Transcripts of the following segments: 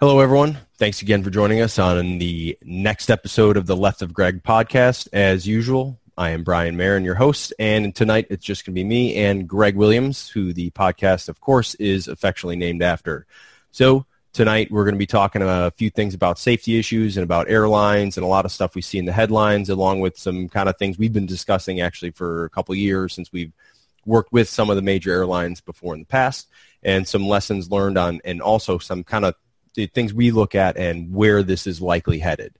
Hello, everyone. Thanks again for joining us on the next episode of the Left of Greg podcast. As usual, I am Brian Marin, your host, and tonight it's just going to be me and Greg Williams, who the podcast, of course, is affectionately named after. So tonight we're going to be talking a few things about safety issues and about airlines and a lot of stuff we see in the headlines, along with some kind of things we've been discussing actually for a couple years since we've worked with some of the major airlines before in the past, and some lessons learned on, and also some kind of the things we look at and where this is likely headed.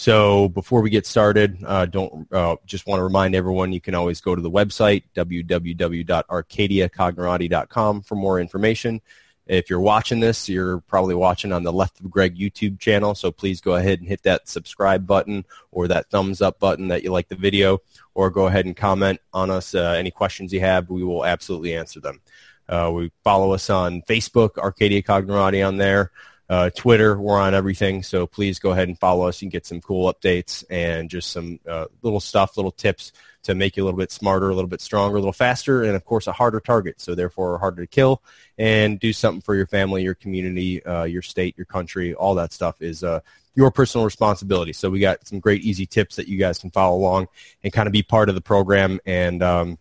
So before we get started, uh, don't uh, just want to remind everyone you can always go to the website www.arcadiacognerati.com for more information. If you're watching this, you're probably watching on the Left of Greg YouTube channel, so please go ahead and hit that subscribe button or that thumbs up button that you like the video, or go ahead and comment on us. Uh, any questions you have, we will absolutely answer them. Uh, we follow us on Facebook, Arcadia Cognerati on there uh, Twitter. We're on everything, so please go ahead and follow us. You can get some cool updates and just some uh, little stuff, little tips to make you a little bit smarter, a little bit stronger, a little faster, and of course a harder target. So therefore harder to kill and do something for your family, your community, uh, your state, your country. All that stuff is uh, your personal responsibility. So we got some great easy tips that you guys can follow along and kind of be part of the program and. Um,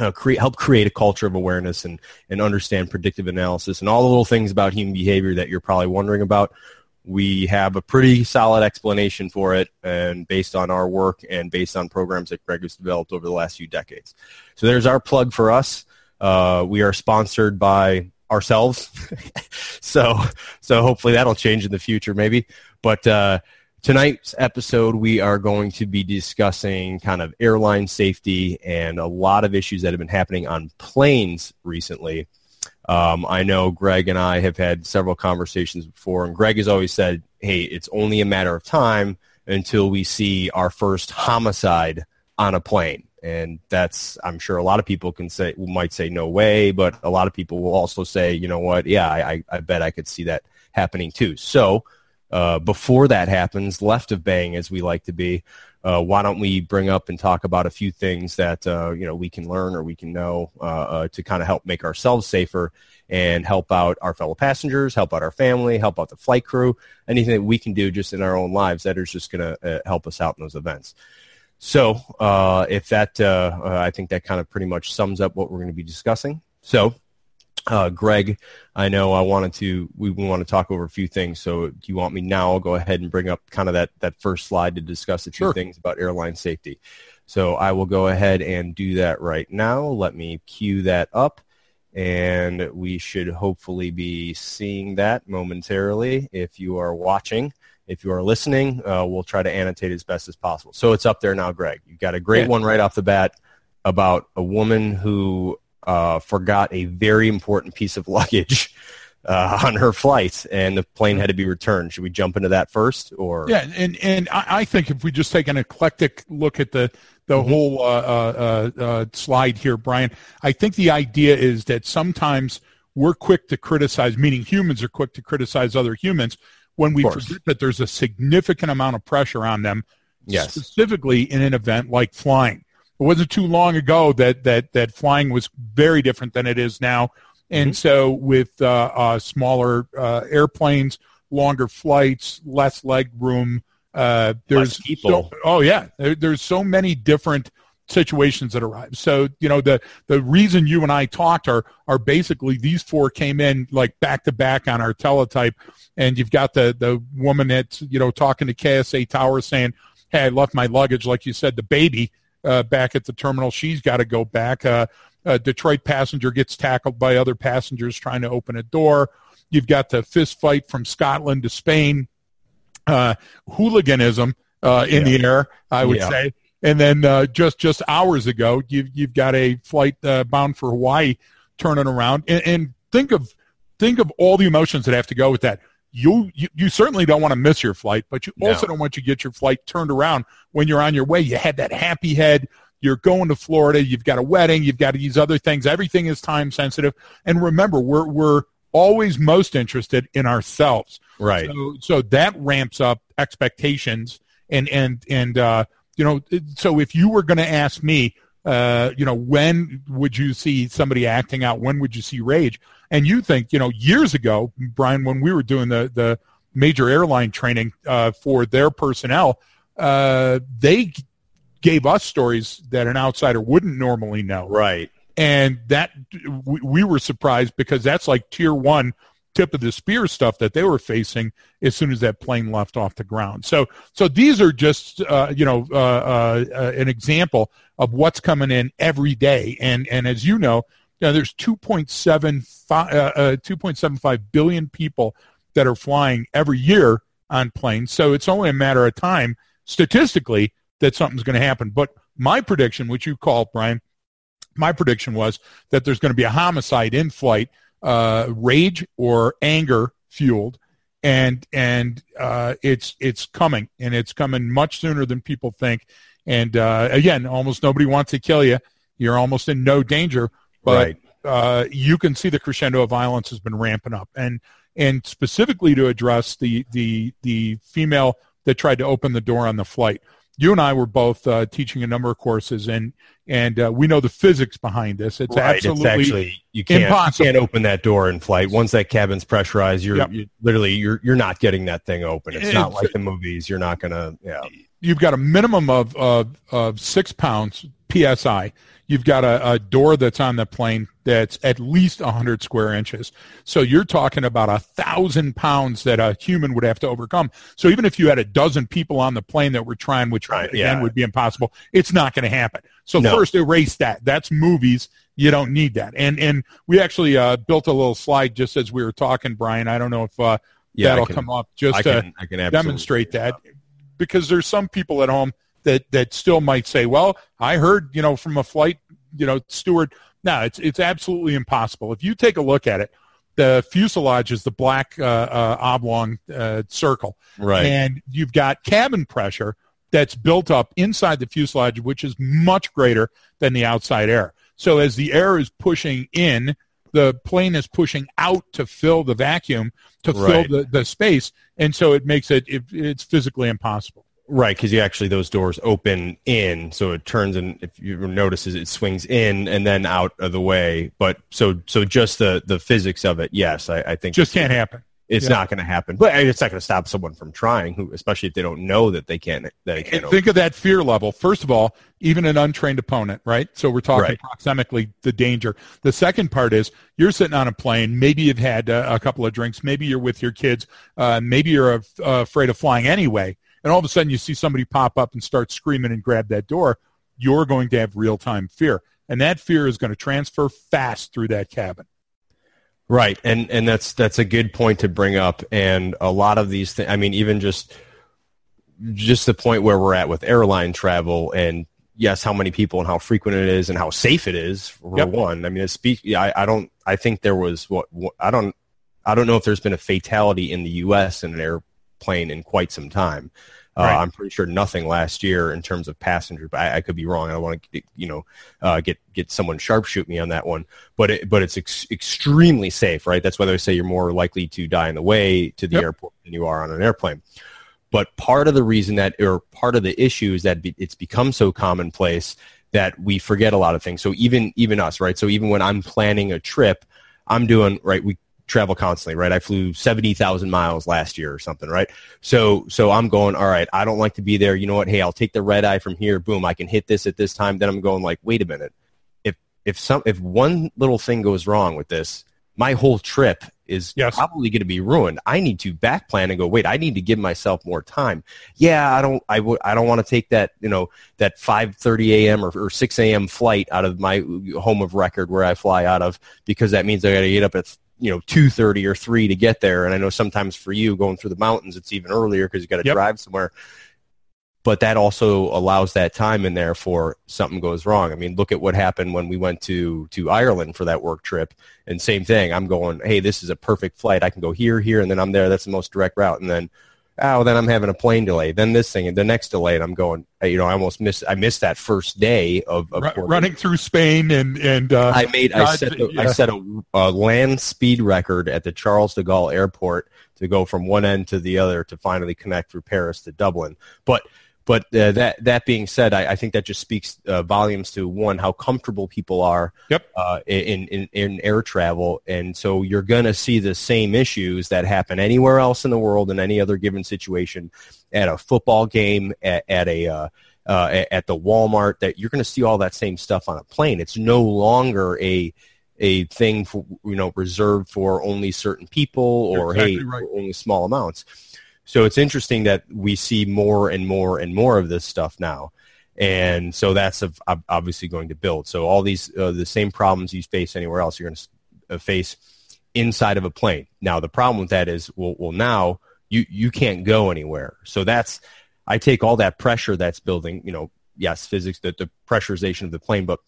uh, create, help create a culture of awareness and, and understand predictive analysis and all the little things about human behavior that you're probably wondering about. We have a pretty solid explanation for it, and based on our work and based on programs that Greg has developed over the last few decades. So there's our plug for us. Uh, we are sponsored by ourselves, so so hopefully that'll change in the future, maybe. But uh, Tonight's episode, we are going to be discussing kind of airline safety and a lot of issues that have been happening on planes recently. Um, I know Greg and I have had several conversations before, and Greg has always said, hey, it's only a matter of time until we see our first homicide on a plane. And that's, I'm sure a lot of people can say, might say no way, but a lot of people will also say, you know what, yeah, I, I bet I could see that happening too. So uh, before that happens, left of bang as we like to be, uh, why don't we bring up and talk about a few things that uh, you know we can learn or we can know uh, uh, to kind of help make ourselves safer and help out our fellow passengers, help out our family, help out the flight crew, anything that we can do just in our own lives that is just going to help us out in those events. So if that, I think that kind of pretty much sums up what we're going to be discussing. So uh, Greg, I know I wanted to, we want to talk over a few things. So do you want me now? I'll go ahead and bring up kind of that, that first slide to discuss a few sure. things about airline safety. So I will go ahead and do that right now. Let me cue that up and we should hopefully be seeing that momentarily if you are watching. If you are listening, uh, we'll try to annotate as best as possible. So it's up there now, Greg. You've got a great yeah. one right off the bat about a woman who uh, forgot a very important piece of luggage uh, on her flight, and the plane had to be returned. Should we jump into that first, or yeah? And and I think if we just take an eclectic look at the the mm-hmm. whole uh, uh, uh, uh, slide here, Brian, I think the idea is that sometimes we're quick to criticize, meaning humans are quick to criticize other humans when we forget that there's a significant amount of pressure on them, yes. specifically in an event like flying. It wasn't too long ago that that that flying was very different than it is now, and mm-hmm. so with uh, uh, smaller uh, airplanes, longer flights, less leg room. Uh, there's less people. So, oh yeah, there, there's so many different situations that arrive. So you know the the reason you and I talked are are basically these four came in like back to back on our teletype, and you've got the the woman that's you know talking to KSA Tower saying, "Hey, I left my luggage," like you said, the baby uh, back at the terminal. She's got to go back. Uh, a Detroit passenger gets tackled by other passengers trying to open a door. You've got the fist fight from Scotland to Spain. Uh, hooliganism uh, in yeah. the air, I would yeah. say. And then uh, just just hours ago, you've you've got a flight uh, bound for Hawaii turning around, and, and think of think of all the emotions that have to go with that you, you, you certainly don't want to miss your flight, but you no. also don't want to get your flight turned around when you're on your way. You had that happy head. You're going to Florida. You've got a wedding. You've got these other things. Everything is time sensitive. And remember, we're we're always most interested in ourselves. Right. So, so that ramps up expectations. And and and uh, you know, so if you were going to ask me, uh, you know, when would you see somebody acting out? When would you see rage? And you think, you know, years ago, Brian, when we were doing the the major airline training uh, for their personnel, uh, they gave us stories that an outsider wouldn't normally know. Right. And that we, we were surprised because that's like tier one tip of the spear stuff that they were facing as soon as that plane left off the ground. So, so these are just uh, you know uh, uh, uh an example of what's coming in every day. And and as you know, you know there's 2.75 uh, uh, 2.75 billion people that are flying every year on planes. So it's only a matter of time statistically that something's going to happen. But my prediction, which you called Brian, my prediction was that there's going to be a homicide in flight uh, rage or anger fueled, and and uh, it's it's coming, and it's coming much sooner than people think. And uh, again, almost nobody wants to kill you. You're almost in no danger, but right. Uh, you can see the crescendo of violence has been ramping up, and and specifically to address the the the female that tried to open the door on the flight you and I were both uh, teaching a number of courses, and and uh, we know the physics behind this. It's right. absolutely it's actually you can't impossible. you can't open that door in flight. Once that cabin's pressurized, you're, yep. you literally you're you're not getting that thing open. It's, it's not like the movies. You're not gonna yeah. You've got a minimum of of, of six pounds psi You've got a, a door that's on the plane that's at least 100 square inches. So you're talking about a thousand pounds that a human would have to overcome. So even if you had a dozen people on the plane that were trying, which right, again yeah. would be impossible, it's not going to happen. So no. first erase that. That's movies. You don't need that. And and we actually uh, built a little slide just as we were talking, Brian. I don't know if uh, yeah, that'll can, come up just I to can, demonstrate that because there's some people at home that that still might say, well, I heard, you know, from a flight, you know, steward. No, it's it's absolutely impossible. If you take a look at it, the fuselage is the black uh, uh, oblong uh, circle, right? And you've got cabin pressure that's built up inside the fuselage, which is much greater than the outside air. So as the air is pushing in, the plane is pushing out to fill the vacuum to right. fill the, the space, and so it makes it, it it's physically impossible. Right, because you actually those doors open in, so it turns and if you notice it swings in and then out of the way. But so so just the the physics of it, yes, I, I think just can't happen. It's yeah. not going to happen, but it's not going to stop someone from trying, who especially if they don't know that they can't. That they can't. think of that fear level. First of all, even an untrained opponent, right? So we're talking right. proximically the danger. The second part is you're sitting on a plane. Maybe you've had a, a couple of drinks. Maybe you're with your kids. Uh, maybe you're uh, afraid of flying anyway and all of a sudden you see somebody pop up and start screaming and grab that door, you're going to have real time fear. And that fear is going to transfer fast through that cabin. Right. And and that's that's a good point to bring up. And a lot of these things I mean, even just just the point where we're at with airline travel and yes, how many people and how frequent it is and how safe it is for yep. one. I mean, speak. I, I don't. I think there was what, what I don't. I don't know if there's been a fatality in the U.S. in an air plane in quite some time. Uh, right. I'm pretty sure nothing last year in terms of passengers, but I, I could be wrong. I don't want to, you know, uh, get get someone sharpshoot me on that one. But it, but it's ex- extremely safe, right? That's why they say you're more likely to die on the way to the yep. airport than you are on an airplane. But part of the reason that, or part of the issue is that be, it's become so commonplace that we forget a lot of things. So even even us, right? So even when I'm planning a trip, I'm doing right. We travel constantly, right? I flew 70,000 miles last year or something, right? So, so I'm going, all right, I don't like to be there. You know what? Hey, I'll take the red eye from here. Boom. I can hit this at this time. Then I'm going like, wait a minute. If, if some, if one little thing goes wrong with this, my whole trip is yes. probably going to be ruined. I need to back plan and go, wait, I need to give myself more time. Yeah, I don't, I would, I don't want to take that, you know, that 5:30 a.m. Or, or 6 a.m. flight out of my home of record where I fly out of because that means I got to get up at you know two thirty or three to get there. And I know sometimes for you going through the mountains, it's even earlier because you got to yep. drive somewhere. But that also allows that time in there for something goes wrong. I mean, look at what happened when we went to to Ireland for that work trip, and same thing. I'm going, hey, this is a perfect flight. I can go here, here, and then I'm there. That's the most direct route. And then oh, then I'm having a plane delay. Then this thing, and the next delay, and I'm going. You know, I almost missed. I missed that first day of, of running through Spain, and and uh, I made. God, I set. A, yeah. I set a, a, land speed record at the Charles de Gaulle Airport to go from one end to the other to finally connect through Paris to Dublin. But but uh, that that being said, I, I think that just speaks uh, volumes to one how comfortable people are Yep. uh, in, in in air travel, and so you're going to see the same issues that happen anywhere else in the world in any other given situation, at a football game, at, at a uh, uh, at the Walmart. That you're going to see all that same stuff on a plane. It's no longer a a thing for you know reserved for only certain people or exactly hey right. only small amounts. So it's interesting that we see more and more and more of this stuff now. And so that's obviously going to build. So all these, uh, the same problems you face anywhere else, you're going to face inside of a plane. Now, the problem with that is, well, well now you, you can't go anywhere. So that's, I take all that pressure that's building, you know, yes, physics, the, the pressurization of the plane, but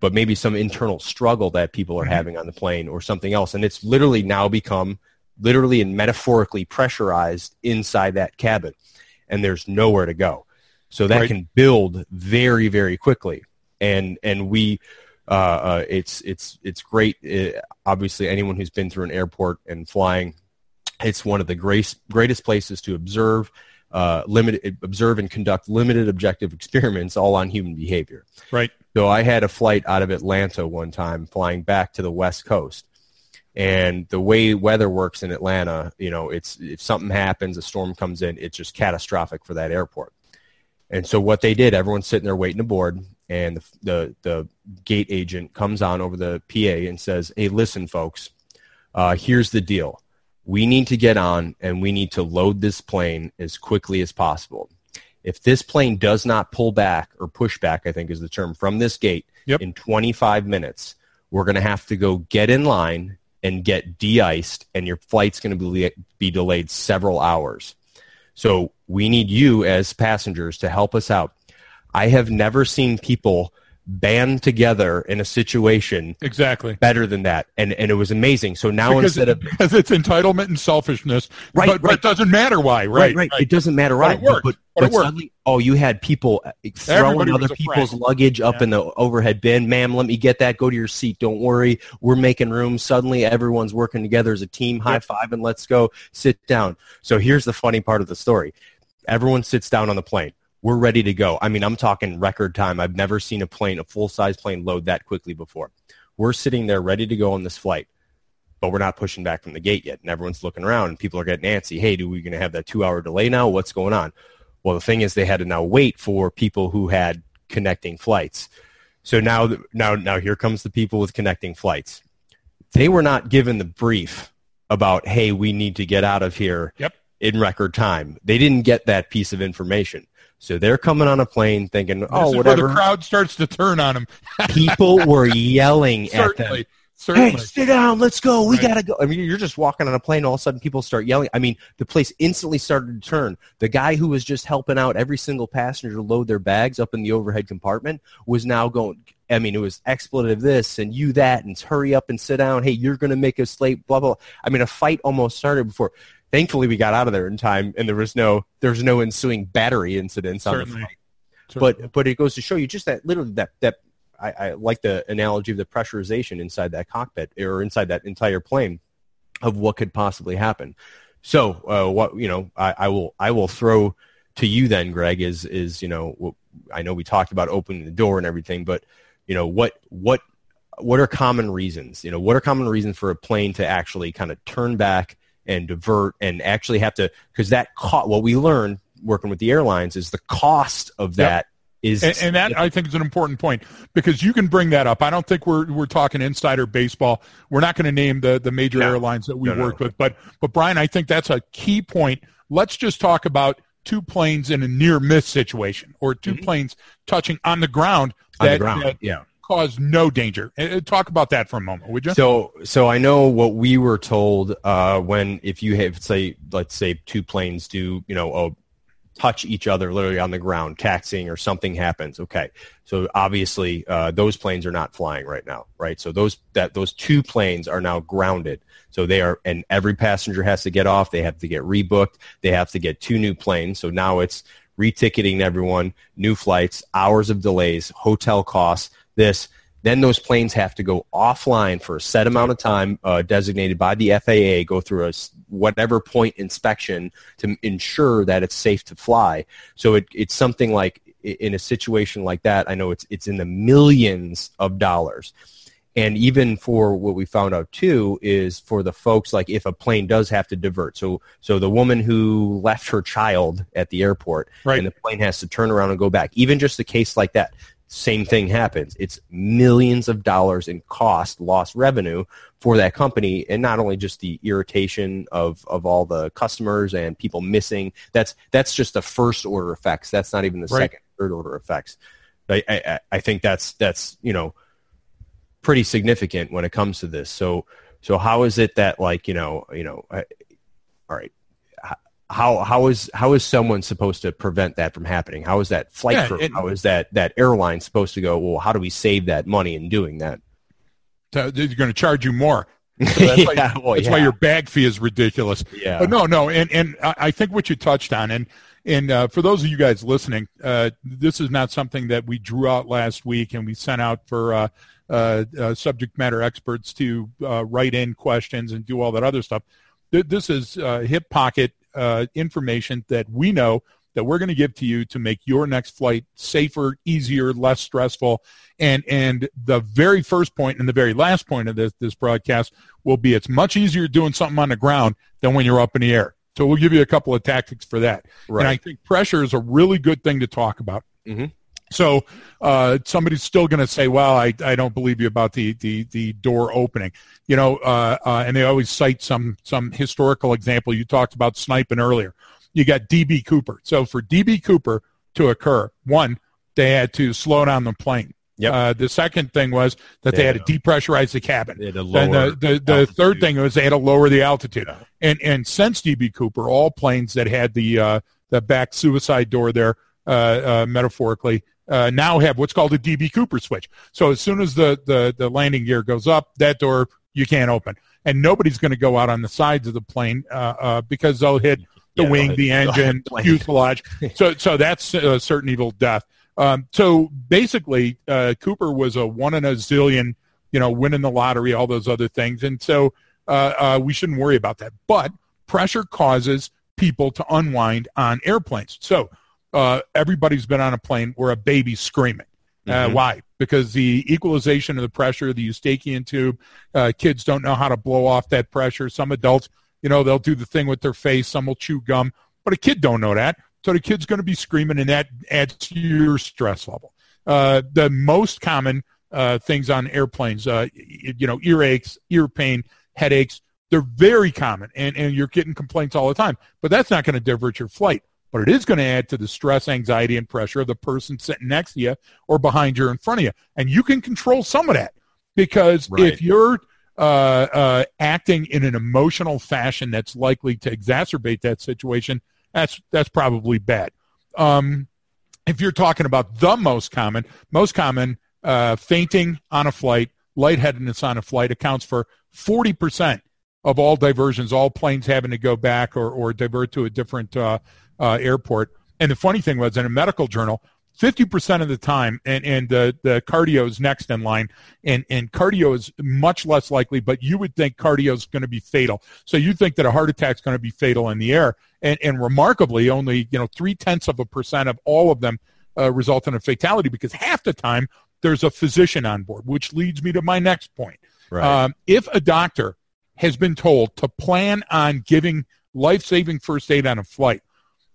but maybe some internal struggle that people are Mhm. having on the plane or something else. And it's literally now become literally and metaphorically pressurized inside that cabin and there's nowhere to go. So that Right. can build very, very quickly. And, and we, uh, uh, it's, it's, it's great. Uh, obviously anyone who's been through an airport and flying, it's one of the great, greatest places to observe, uh, limited, observe and conduct limited objective experiments all on human behavior. Right. So I had a flight out of Atlanta one time flying back to the West Coast. And the way weather works in Atlanta, you know, it's if something happens, a storm comes in, it's just catastrophic for that airport. And so what they did, everyone's sitting there waiting to board, and the the, the gate agent comes on over the PA and says, "Hey, listen, folks, uh, here's the deal. We need to get on and we need to load this plane as quickly as possible. If this plane does not pull back or push back, I think is the term, from this gate Yep. in 25 minutes, we're going to have to go get in line and get de-iced, and your flight's going to be, be delayed several hours. So we need you as passengers to help us out. I have never seen people band together in a situation Exactly. better than that, and and it was amazing. So now because, instead of because it's entitlement and selfishness, Right, but, but it doesn't matter why, right? right, It doesn't matter, But right? it worked. But, But but, worked. suddenly, oh, you had people throwing Everybody other people's friend. luggage up Yeah. in the overhead bin. Ma'am, let me get that. Go to your seat. Don't worry. We're making room. Suddenly, everyone's working together as a team. High five and let's go. Sit down. So here's the funny part of the story. Everyone sits down on the plane. We're ready to go. I mean, I'm talking record time. I've never seen a plane, a full size plane, load that quickly before. We're sitting there ready to go on this flight but we're not pushing back from the gate yet. And everyone's looking around and people are getting antsy. Hey, do we going to have that two hour delay now? What's going on? Well, the thing is they had to now wait for people who had connecting flights. So now, now, now here comes the people with connecting flights. They were not given the brief about, hey, we need to get out of here Yep. in record time. They didn't get that piece of information. So they're coming on a plane thinking, This oh, is whatever. where the crowd starts to turn on them. people were yelling at them certainly, hey, sit down, let's go, we Right. gotta go. I mean, you're just walking on a plane, all of a sudden people start yelling. I mean, the place instantly started to turn. The guy who was just helping out every single passenger to load their bags up in the overhead compartment was now going, I mean, it was expletive this and you that, and hurry up and sit down. Hey, you're going to make us late, blah, blah. I mean, a fight almost started before. Thankfully, we got out of there in time, and there was no there was no ensuing battery incidents on the flight certainly. but but it goes to show you just that literally that that I, I like the analogy of the pressurization inside that cockpit or inside that entire plane of what could possibly happen. So uh, what you know I, I will I will throw to you then, Greg is is you know I know we talked about opening the door and everything, but you know what what what are common reasons? You know what are common reasons for a plane to actually kind of turn back and divert and actually have to because that co- what we learned working with the airlines is the cost of Yep. that is and, and that I think is an important point because you can bring that up. I don't think we're we're talking insider baseball. We're not going to name the the major No. airlines that we No, no, worked no. with, but but Brian, I think that's a key point. Let's just talk about two planes in a near miss situation or 2 Mhm. planes touching on the ground on the ground. that yeah. Caused no danger. Uh, Talk about that for a moment, would you? So, so I know what we were told uh, when if you have say, let's say two planes do, you know, oh, touch each other literally on the ground, taxiing or something happens. Okay, so obviously uh, those planes are not flying right now, right? So those that those two planes are now grounded. So they are, and every passenger has to get off. They have to get rebooked. They have to get two new planes. So now it's reticketing everyone, new flights, hours of delays, hotel costs. This Then those planes have to go offline for a set amount of time uh, designated by the FAA, go through a whatever point inspection to ensure that it's safe to fly. So it, it's something like in a situation like that, I know it's it's in the millions of dollars. And even for what we found out too is for the folks like if a plane does have to divert. So so the woman who left her child at the airport right. and the plane has to turn around and go back. Even just a case like that, same thing happens. It's millions of dollars in cost, lost revenue for that company, and not only just the irritation of, of all the customers and people missing. That's that's just the first order effects. That's not even the right. second, third order effects. I, I, I think that's that's you know pretty significant when it comes to this. So so how is it that like you know you know I, all right how how is how is someone supposed to prevent that from happening? How is that flight Yeah, crew? it- how is that that airline supposed to go? Well, how do we save that money in doing that? So they're going to charge you more. So that's why, well, that's yeah. why your bag fee is ridiculous. yeah. But no, no, and and I I think what you touched on, and and uh, for those of you guys listening, uh, this is not something that we drew out last week and we sent out for uh, uh, uh, subject matter experts to uh, write in questions and do all that other stuff. This is uh, hip pocket uh, information that we know that we're going to give to you to make your next flight safer, easier, less stressful. And and the very first point and the very last point of this this broadcast will be it's much easier doing something on the ground than when you're up in the air. So we'll give you a couple of tactics for that. And I think pressure is a really good thing to talk about. Mhm. So uh, somebody's still going to say, "Well, I, I don't believe you about the the, the door opening," you know, uh, uh, and they always cite some some historical example. You talked about sniping earlier. You got DB Cooper. So for DB Cooper to occur, one, they had to slow down the plane. Yep. Uh, the second thing was that they, They had to depressurize the cabin. They had to Then lower the, the, the third thing was they had to lower the altitude. Yeah. And and since DB Cooper, all planes that had the uh, the back suicide door there, uh, uh, metaphorically, uh, now have what's called a DB Cooper switch. So as soon as the, the, the landing gear goes up, that door you can't open. And nobody's going to go out on the sides of the plane uh, uh, because they'll hit the Yeah, wing, the hit- hit engine, the fuselage. So so that's a certain evil death. Um, so basically, uh, Cooper was a one in a zillion, you know, winning the lottery, all those other things, and so uh, uh, we shouldn't worry about that. But pressure causes people to unwind on airplanes. So uh, everybody's been on a plane where a baby's screaming. Uh, Mhm. why? Because the equalization of the pressure, the Eustachian tube, uh, kids don't know how to blow off that pressure. Some adults, you know, they'll do the thing with their face. Some will chew gum, but a kid don't know that. So the kid's going to be screaming, and that adds to your stress level. Uh, the most common uh, things on airplanes, uh, you know, earaches, ear pain, headaches, they're very common, and, and you're getting complaints all the time. But that's not going to divert your flight. But it is going to add to the stress, anxiety, and pressure of the person sitting next to you or behind you or in front of you. And you can control some of that because Right. if you're uh, uh, acting in an emotional fashion that's likely to exacerbate that situation, that's that's probably bad. Um, if you're talking about the most common, most common uh, fainting on a flight, lightheadedness on a flight accounts for 40% of all diversions, all planes having to go back or, or divert to a different uh, uh, airport. And the funny thing was, in a medical journal, 50% of the time, and, and the, the cardio is next in line, and, and cardio is much less likely, but you would think cardio is going to be fatal. So you think that a heart attack is going to be fatal in the air. And, and remarkably, only you know three tenths of a percent of all of them uh, result in a fatality because half the time there's a physician on board, which leads me to my next point. Right. Um, if a doctor has been told to plan on giving life-saving first aid on a flight,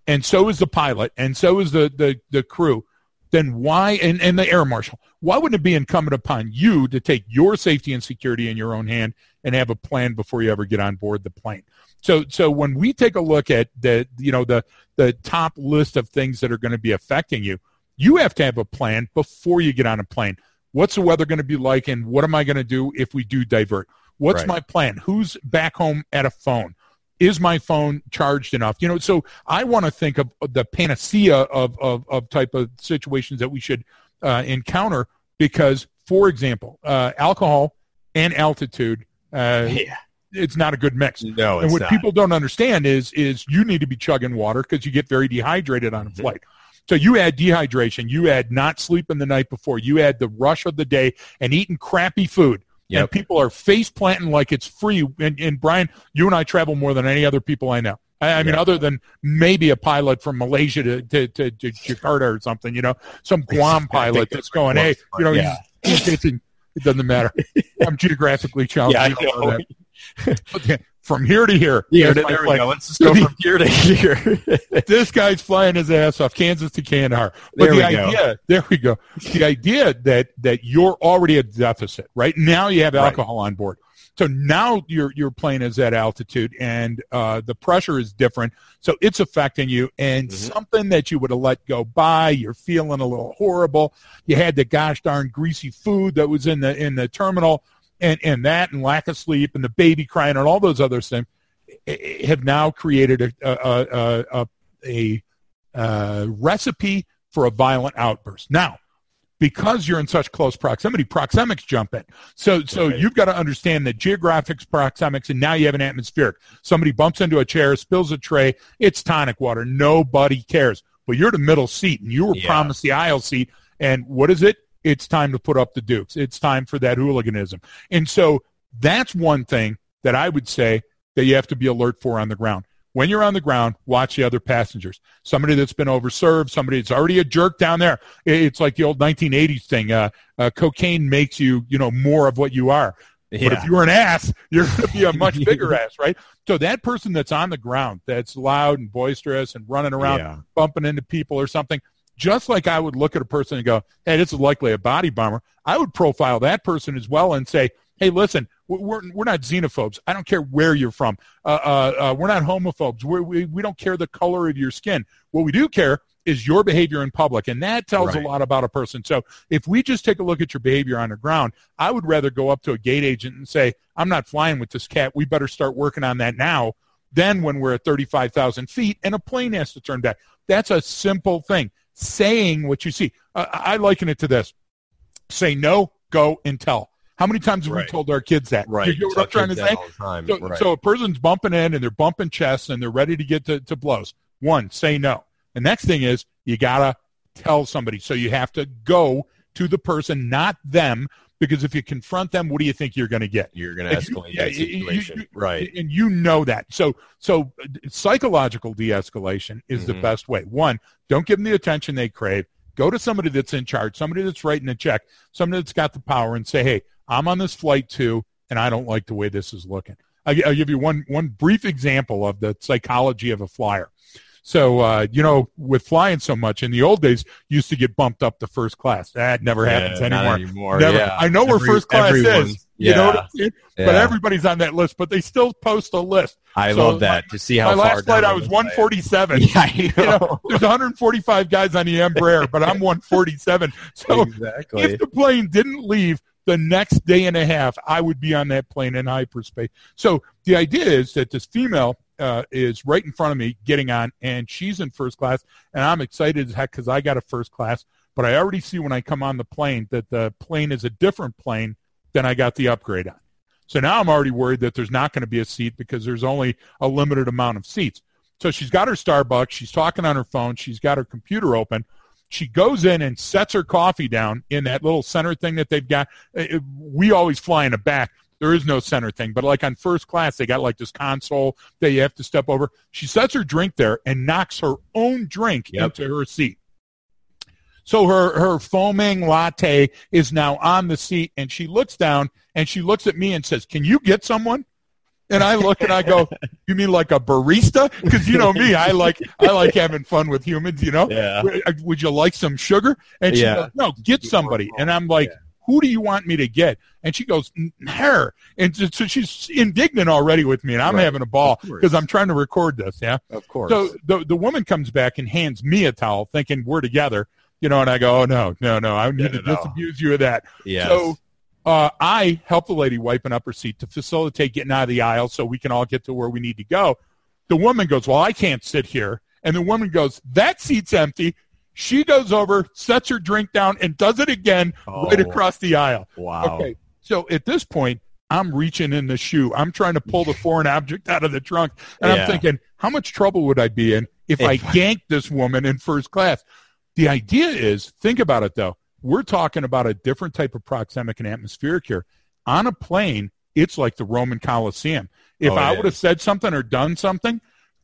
and so is the pilot, and so is the the, the crew, then why and, and the air marshal, why wouldn't it be incumbent upon you to take your safety and security in your own hand and have a plan before you ever get on board the plane? So so when we take a look at the you know the the top list of things that are going to be affecting you, you have to have a plan before you get on a plane. What's the weather going to be like, and what am I going to do if we do divert? What's Right. my plan? Who's back home at a phone? Is my phone charged enough? You know, so I want to think of the panacea of, of, of type of situations that we should uh, encounter because, for example, uh, alcohol and altitude, uh, yeah. it's not a good mix. No, and what not. people don't understand is is you need to be chugging water because you get very dehydrated on a Mhm. flight. So you add dehydration, you add not sleeping the night before, you add the rush of the day and eating crappy food. Yep. And people are face planting like it's free. And, and Brian, you and I travel more than any other people I know. I, mean, Yeah. other than maybe a pilot from Malaysia to, to, to, to Jakarta or something, you know, some Guam pilot that's going, hey, you know, Yeah. he's, he's, it doesn't matter. I'm geographically challenged. Yeah, I know. that. From here to here. Yeah, there we flight. go. Let's just go from here to here. This guy's flying his ass off Kansas to Kandahar. But There the we go. there we go. The idea that that you're already at deficit, right? Now you have Right. alcohol on board. So now your your plane is at altitude and uh, the pressure is different. So it's affecting you and Mhm. something that you would have let go by, you're feeling a little horrible. You had the gosh darn greasy food that was in the in the terminal and, and that and lack of sleep and the baby crying and all those other things eh, eh, have now created a a, a, a, a uh, recipe for a violent outburst. Now, because you're in such close proximity, proxemics jump in. So, so Right. you've got to understand that geographics, proxemics, and now you have an atmospheric. Somebody bumps into a chair, spills a tray, it's tonic water. Nobody cares. But you're the middle seat, and you were Yeah. promised the aisle seat. And what is it? It's time to put up the dukes. It's time for that hooliganism. And so that's one thing that I would say that you have to be alert for on the ground. When you're on the ground, watch the other passengers. Somebody that's been overserved, somebody that's already a jerk down there. It's like the old 1980s thing. Uh, uh, cocaine makes you, you know, more of what you are. But if you're an ass, you're going to be a much bigger ass, right? So that person that's on the ground, that's loud and boisterous and running around, Yeah. bumping into people or something, just like I would look at a person and go, hey, this is likely a body bomber, I would profile that person as well and say, hey, listen, we're, we're not xenophobes. I don't care where you're from. Uh, uh, uh, we're not homophobes. We're, we, we don't care the color of your skin. What we do care is your behavior in public, and that tells Right. a lot about a person. So if we just take a look at your behavior on the ground, I would rather go up to a gate agent and say, I'm not flying with this cat. We better start working on that now than when we're at 35,000 feet and a plane has to turn back. That's a simple thing. Saying what you see. Uh, I liken it to this. Say no, go, and tell. How many times have we told our kids that? Right. You get what I'm trying to say? that all the time. So, Right. so a person's bumping in and they're bumping chests and they're ready to get to, to blows. One, say no. The next thing is you gotta tell somebody. So you have to go to the person, not them, because if you confront them, what do you think you're going to get? You're going to you- escalate yeah, that you- you- situation. you- right. And you know that. So, so uh, psychological de-escalation is the Mhm. best way. One, don't give them the attention they crave. Go to somebody that's in charge, somebody that's writing a check, somebody that's got the power, and say, "Hey, I'm on this flight too, and I don't like the way this is looking." I'll, I'll give you one one brief example of the psychology of a flyer. So, uh, you know, with flying so much in the old days, you used to get bumped up to first class. That never happens Yeah, anymore. anymore. Never. Yeah. I know where first class is. You know what I'm saying? Yeah. But everybody's on that list, but they still post a list. I so love that to see how My last flight, I was list I am. 147. Yeah, You know, there's 145 guys on the Embraer, but I'm 147. So exactly. if the plane didn't leave the next day and a half, I would be on that plane in hyperspace. So the idea is that this female uh, is right in front of me getting on, and she's in first class, and I'm excited as heck because I got a first class. But I already see when I come on the plane that the plane is a different plane than I got the upgrade on. So now I'm already worried that there's not going to be a seat because there's only a limited amount of seats. So she's got her Starbucks. She's talking on her phone. She's got her computer open. She goes in and sets her coffee down in that little center thing that they've got. Uh, uh, We always fly in the back. There is no center thing, but like on first class, they got like this console that you have to step over. She sets her drink there and knocks her own drink Yep. into her seat. So her, her foaming latte is now on the seat and she looks down and she looks at me and says, can you get someone? And I look and I go, you mean like a barista? Because you know me, I like I like having fun with humans. You know, Yeah. Uh, would you like some sugar? And she Yeah. goes, no, get somebody. And I'm like, who do you want me to get? And she goes, her. And so she's indignant already with me, and I'm Right. having a ball because I'm trying to record this. Yeah. Of course. So the the woman comes back and hands me a towel, thinking we're together. You know, and I go, oh no, no, no, I need No, to no, disabuse you of that. yes. So uh, I help the lady wiping up her seat to facilitate getting out of the aisle so we can all get to where we need to go. The woman goes, Well, I can't sit here. And the woman goes, That seat's empty. She goes over, sets her drink down, and does it again right Oh. across the aisle. wow. Okay. So at this point, I'm reaching in the shoe. I'm trying to pull the foreign object out of the trunk. And Yeah. I'm thinking, how much trouble would I be in if I If- ganked this woman in first class? The idea is, think about it though. We're talking about a different type of proxemic and atmospheric here. On a plane, it's like the Roman Colosseum. If Oh, I would have said something or done something,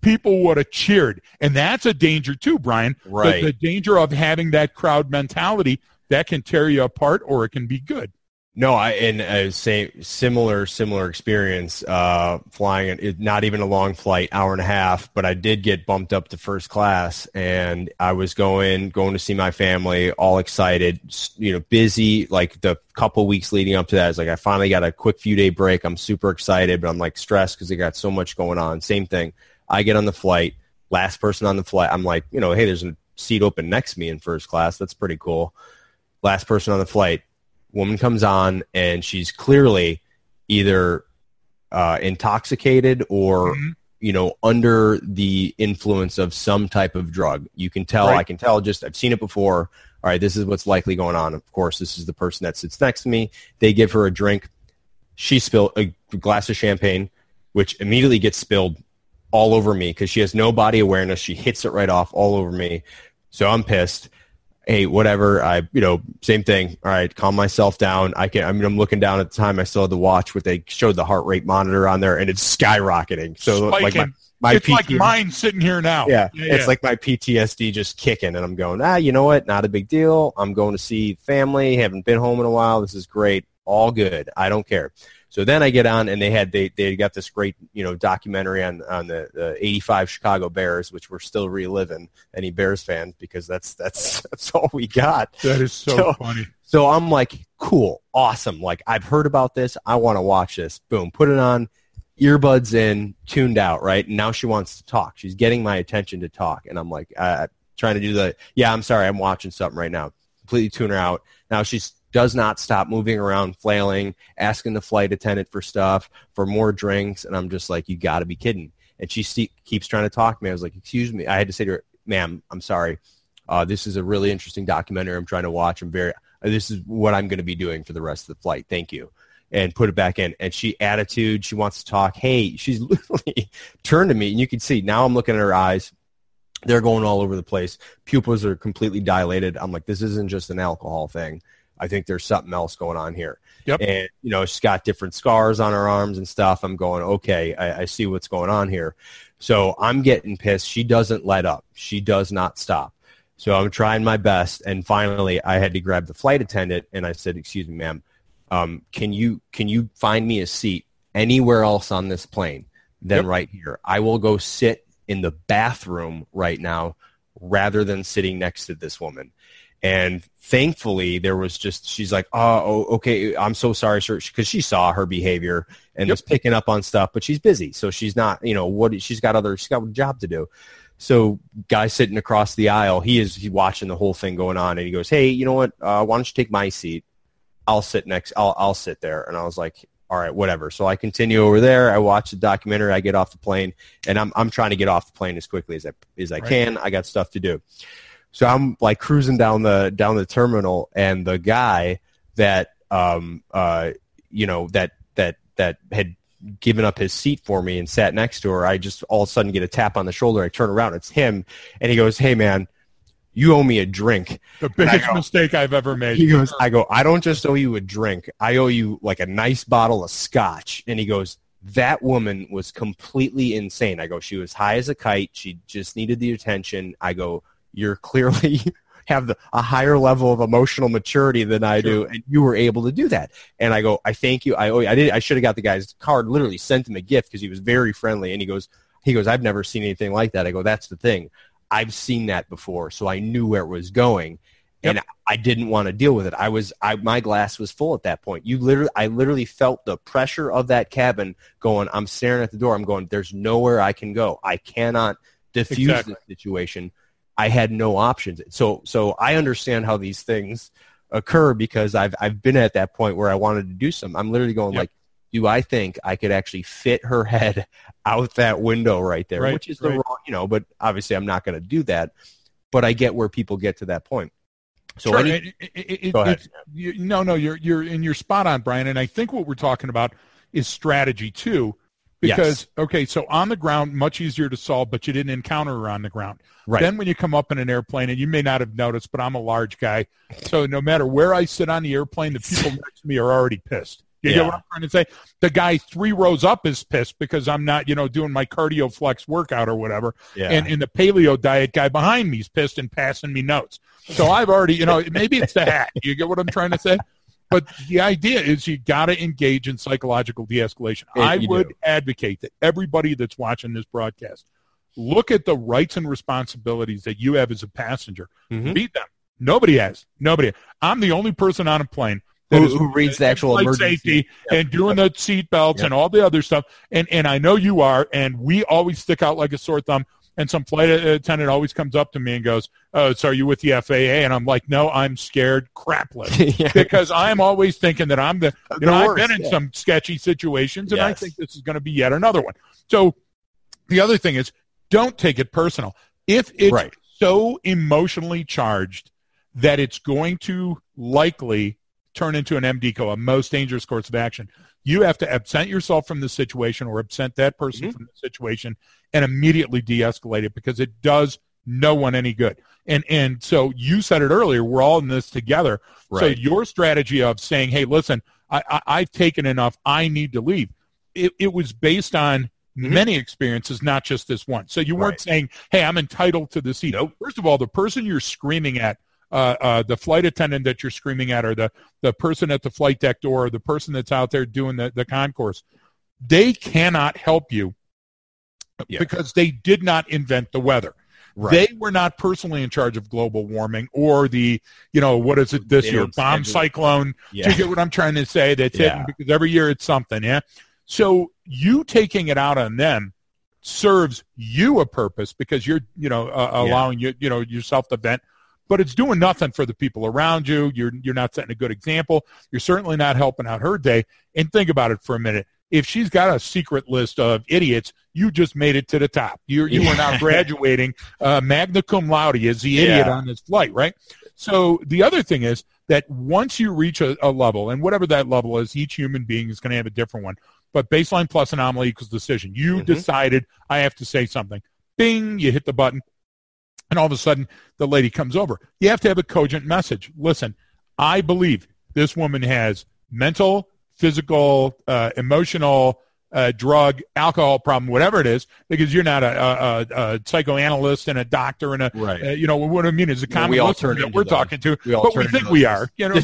people would have cheered. And that's a danger too, Brian. The- Right. The, danger of having that crowd mentality that can tear you apart or it can be good. No, I and uh, same similar similar experience uh, flying. It- not even a long flight, hour and a half, but I did get bumped up to first class, and I was going going to see my family, all excited, you know, busy. Like the couple weeks leading up to that, it's like I finally got a quick few day break. I'm super excited, but I'm like stressed because I got so much going on. Same thing. I get on the flight, last person on the flight. I'm like, you know, hey, there's a seat open next to me in first class. That's pretty cool. Last person on the flight woman comes on and she's clearly either uh, intoxicated or Mhm. you know under the influence of some type of drug you can tell Right. i can tell just i've seen it before all right this is what's likely going on of course this is the person that sits next to me they give her a drink she spilled a glass of champagne which immediately gets spilled all over me because she has no body awareness she hits it right off all over me so i'm pissed hey, whatever. I, you know, same thing. All right, calm myself down. I can. I mean, I'm looking down at the time. I still had the watch, but they showed the heart rate monitor on there, and it's skyrocketing. So like my Spiking. my it's like mine sitting here now. yeah, it's like my PTSD just kicking, and I'm going, ah, you know what? Not a big deal. I'm going to see family. Haven't been home in a while. This is great. All good. I don't care. So then I get on, and they had they they got this great you know documentary on on the, the '85 Chicago Bears, which we're still reliving. Any Bears fans because that's that's that's all we got. that is so, So- funny. So I'm like, cool, awesome. Like I've heard about this. I want to watch this. Boom, put it on, earbuds in, tuned out. Right now she wants to talk. She's getting my attention to talk, and I'm like, uh, trying to do the, yeah, I'm sorry, I'm watching something right now. Completely tune her out. Now she does not stop moving around, flailing, asking the flight attendant for stuff, for more drinks, and I'm just like, you got to be kidding. And she keeps trying to talk to me. I was like, excuse me. I had to say to her, ma'am, I'm sorry. Uh, this is a really interesting documentary I'm trying to watch. I'm very, uh, this is what I'm going to be doing for the rest of the flight. Thank you. And put it back in. And she attitude, she wants to talk. Hey, she's literally turned to me and you can see now I'm looking at her eyes. They're going all over the place. Pupils are completely dilated. I'm like, this isn't just an alcohol thing. I think there's something else going on here. Yep. And, you know, she's got different scars on her arms and stuff. I'm going, okay, I, I see what's going on here. So I'm getting pissed. She doesn't let up. She does not stop. So I'm trying my best. And finally, I had to grab the flight attendant and I said, excuse me, ma'am, um, can you can you find me a seat anywhere else on this plane than Yep. right here? I will go sit in the bathroom right now rather than sitting next to this woman. And thankfully, there was just she's like, oh, oh okay, I'm so sorry, sir, because she saw her behavior and Yep. was picking up on stuff, but she's busy, so she's not, you know, what she's got other she's got a job to do. So, guy sitting across the aisle, he is he's watching the whole thing going on, and he goes, "Hey, you know what? Uh, why don't you take my seat? I'll sit next. I'll I'll sit there." And I was like, "All right, whatever." So I continue over there. I watch the documentary. I get off the plane, and I'm I'm trying to get off the plane as quickly as I as I Right. can. I got stuff to do. So I'm like cruising down the down the terminal, and the guy that um uh you know that that that had given up his seat for me and sat next to her, I just all of a sudden get a tap on the shoulder. I turn around, it's him, and he goes, "Hey man, you owe me a drink." The biggest go- mistake I've ever made. He goes, I go, I don't just owe you a drink. I owe you like a nice bottle of scotch. And he goes, that woman was completely insane. I go, she was high as a kite. She just needed the attention. I go, you're clearly have the, a higher level of emotional maturity than I do, and you were able to do that. And I go, I thank you. I owe you. I did. I should have got the guy's card. Literally sent him a gift because he was very friendly. And he goes, he goes, I've never seen anything like that. I go, that's the thing. I've seen that before, so I knew where it was going, and I didn't want to deal with it. I was, I my glass was full at that point. You literally, I literally felt the pressure of that cabin going. I'm staring at the door. I'm going. There's nowhere I can go. I cannot diffuse Exactly. this situation. I had no options. So, so I understand how these things occur because I've I've been at that point where I wanted to do something. I'm literally going Yep. like, do I think I could actually fit her head out that window right there, Right, which is the right. wrong, you know. But obviously, I'm not going to do that. But I get where people get to that point. So Sure, any, it- it- it- it- Go ahead. you, no, no, you're you're and you're spot on, Brian. And I think what we're talking about is strategy too. Because okay, so on the ground, much easier to solve, but you didn't encounter her on the ground. Right. Then when you come up in an airplane, and you may not have noticed, but I'm a large guy, so no matter where I sit on the airplane, the people next to me are already pissed. You Yeah. get what I'm trying to say? The guy three rows up is pissed because I'm not, you know, doing my cardio flex workout or whatever. Yeah. And, and the paleo diet guy behind me is pissed and passing me notes. So I've already, you know, maybe it's the hat. You get what I'm trying to say? But the idea is you got to engage in psychological de-escalation. I would do. advocate that everybody that's watching this broadcast look at the rights and responsibilities that you have as a passenger. Mhm. Read them. Nobody has. Nobody. I'm the only person on a plane that Who, is who reads the actual emergency? safety and doing the seat belts Yep. and all the other stuff. And and I know you are, and we always stick out like a sore thumb. And some flight attendant always comes up to me and goes, "Oh, so are you with the FAA?" And I'm like, "No, I'm scared crapless." yeah. because I'm always thinking that I'm the you The know I've been in yeah. some sketchy situations and I think this is going to be yet another one. So the other thing is don't take it personal. If it's Right. so emotionally charged that it's going to likely turn into an MDCO, a most dangerous course of action, you have to absent yourself from the situation or absent that person Mhm. from the situation and immediately de-escalate it because it does no one any good. And and so you said it earlier, we're all in this together. So your strategy of saying, "Hey, listen, I, I, I've taken enough. I need to leave," it, it was based on Mhm. many experiences, not just this one. So you weren't Right. saying, "Hey, I'm entitled to the seat." Nope. First of all, the person you're screaming at, uh, uh, the flight attendant that you're screaming at, or the the person at the flight deck door, or the person that's out there doing the the concourse, they cannot help you Yeah. because they did not invent the weather. Right. They were not personally in charge of global warming or the, you know, what is it this They year? Bomb schedule- cyclone. Do you get what I'm trying to say? That's Yeah. hitting because every year it's something, yeah. So you taking it out on them serves you a purpose because you're, you know, uh, Yeah. allowing you, you know, yourself to vent. But it's doing nothing for the people around you. You're you're not setting a good example. You're certainly not helping out her day. And think about it for a minute. If she's got a secret list of idiots, you just made it to the top. You you are now graduating uh, magna cum laude is the idiot Yeah. on this flight, right? So the other thing is that once you reach a, a level, and whatever that level is, each human being is going to have a different one. But baseline plus anomaly equals decision. You Mhm. decided I have to say something. Bing, you hit the button, and all of a sudden the lady comes over. You have to have a cogent message. Listen, I believe this woman has mental, physical, uh, emotional, uh, drug, alcohol problem, whatever it is, because you're not a, a, a, psychoanalyst and a doctor and a, Right. uh, you know, what I mean is a Yeah, common we all listener turn that we're those. talking to, We but we think we are. You know, you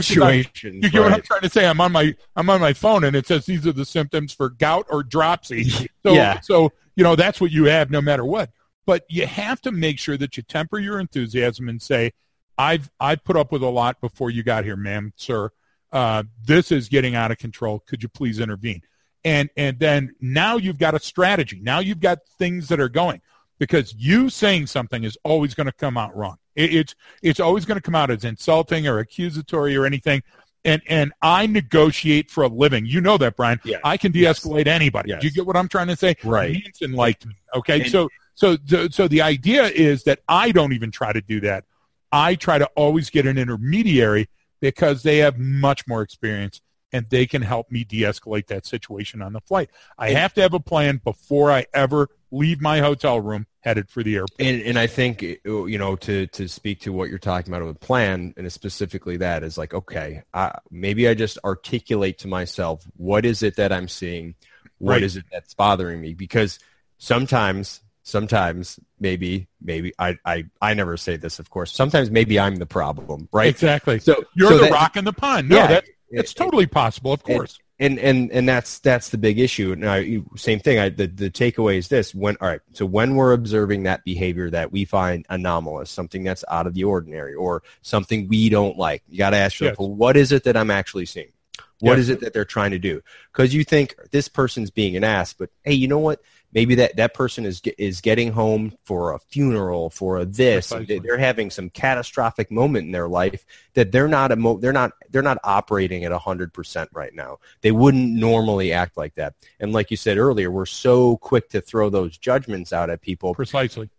get what I'm trying to say? I'm on my I'm on my phone and it says these are the symptoms for gout or dropsy. So Yeah. so you know that's what you have no matter what. But you have to make sure that you temper your enthusiasm and say, I've I've put up with a lot before you got here, ma'am, sir. Uh, this is getting out of control. Could you please intervene? And and then now you've got a strategy. Now you've got things that are going because you saying something is always going to come out wrong. It, it's it's always going to come out as insulting or accusatory or anything. And and I negotiate for a living. You know that, Brian. Yeah. I can de-escalate anybody. Yes. Do you get what I'm trying to say? Right. Means enlightenment. Okay. And- so so so so the idea is that I don't even try to do that. I try to always get an intermediary because they have much more experience and they can help me de-escalate that situation on the flight. I have to have a plan before I ever leave my hotel room headed for the airport. And and I think you know to to speak to what you're talking about with a plan and specifically that is like okay I, maybe I just articulate to myself what is it that I'm seeing, what Right. is it that's bothering me because sometimes sometimes maybe maybe I I I never say this of course. Sometimes maybe I'm the problem right? Exactly. so You're so the that- rock in the pond. No, Yeah, that, it's it- totally possible, of course. and and and that's that's the big issue. Now you- same thing. I, the the takeaway is this. When all right. So when we're observing that behavior that we find anomalous something that's out of the ordinary or something we don't like you got to ask yourself Yes. well, what is it that i'm actually seeing? What Yes. is it that they're trying to do? Because you think this person's being an ass but hey you know what maybe that that person is is getting home for a funeral for a this Precisely. they're having some catastrophic moment in their life that they're not emo- they're not they're not operating at 100% right now they wouldn't normally act like that and like you said earlier we're so quick to throw those judgments out at people Precisely.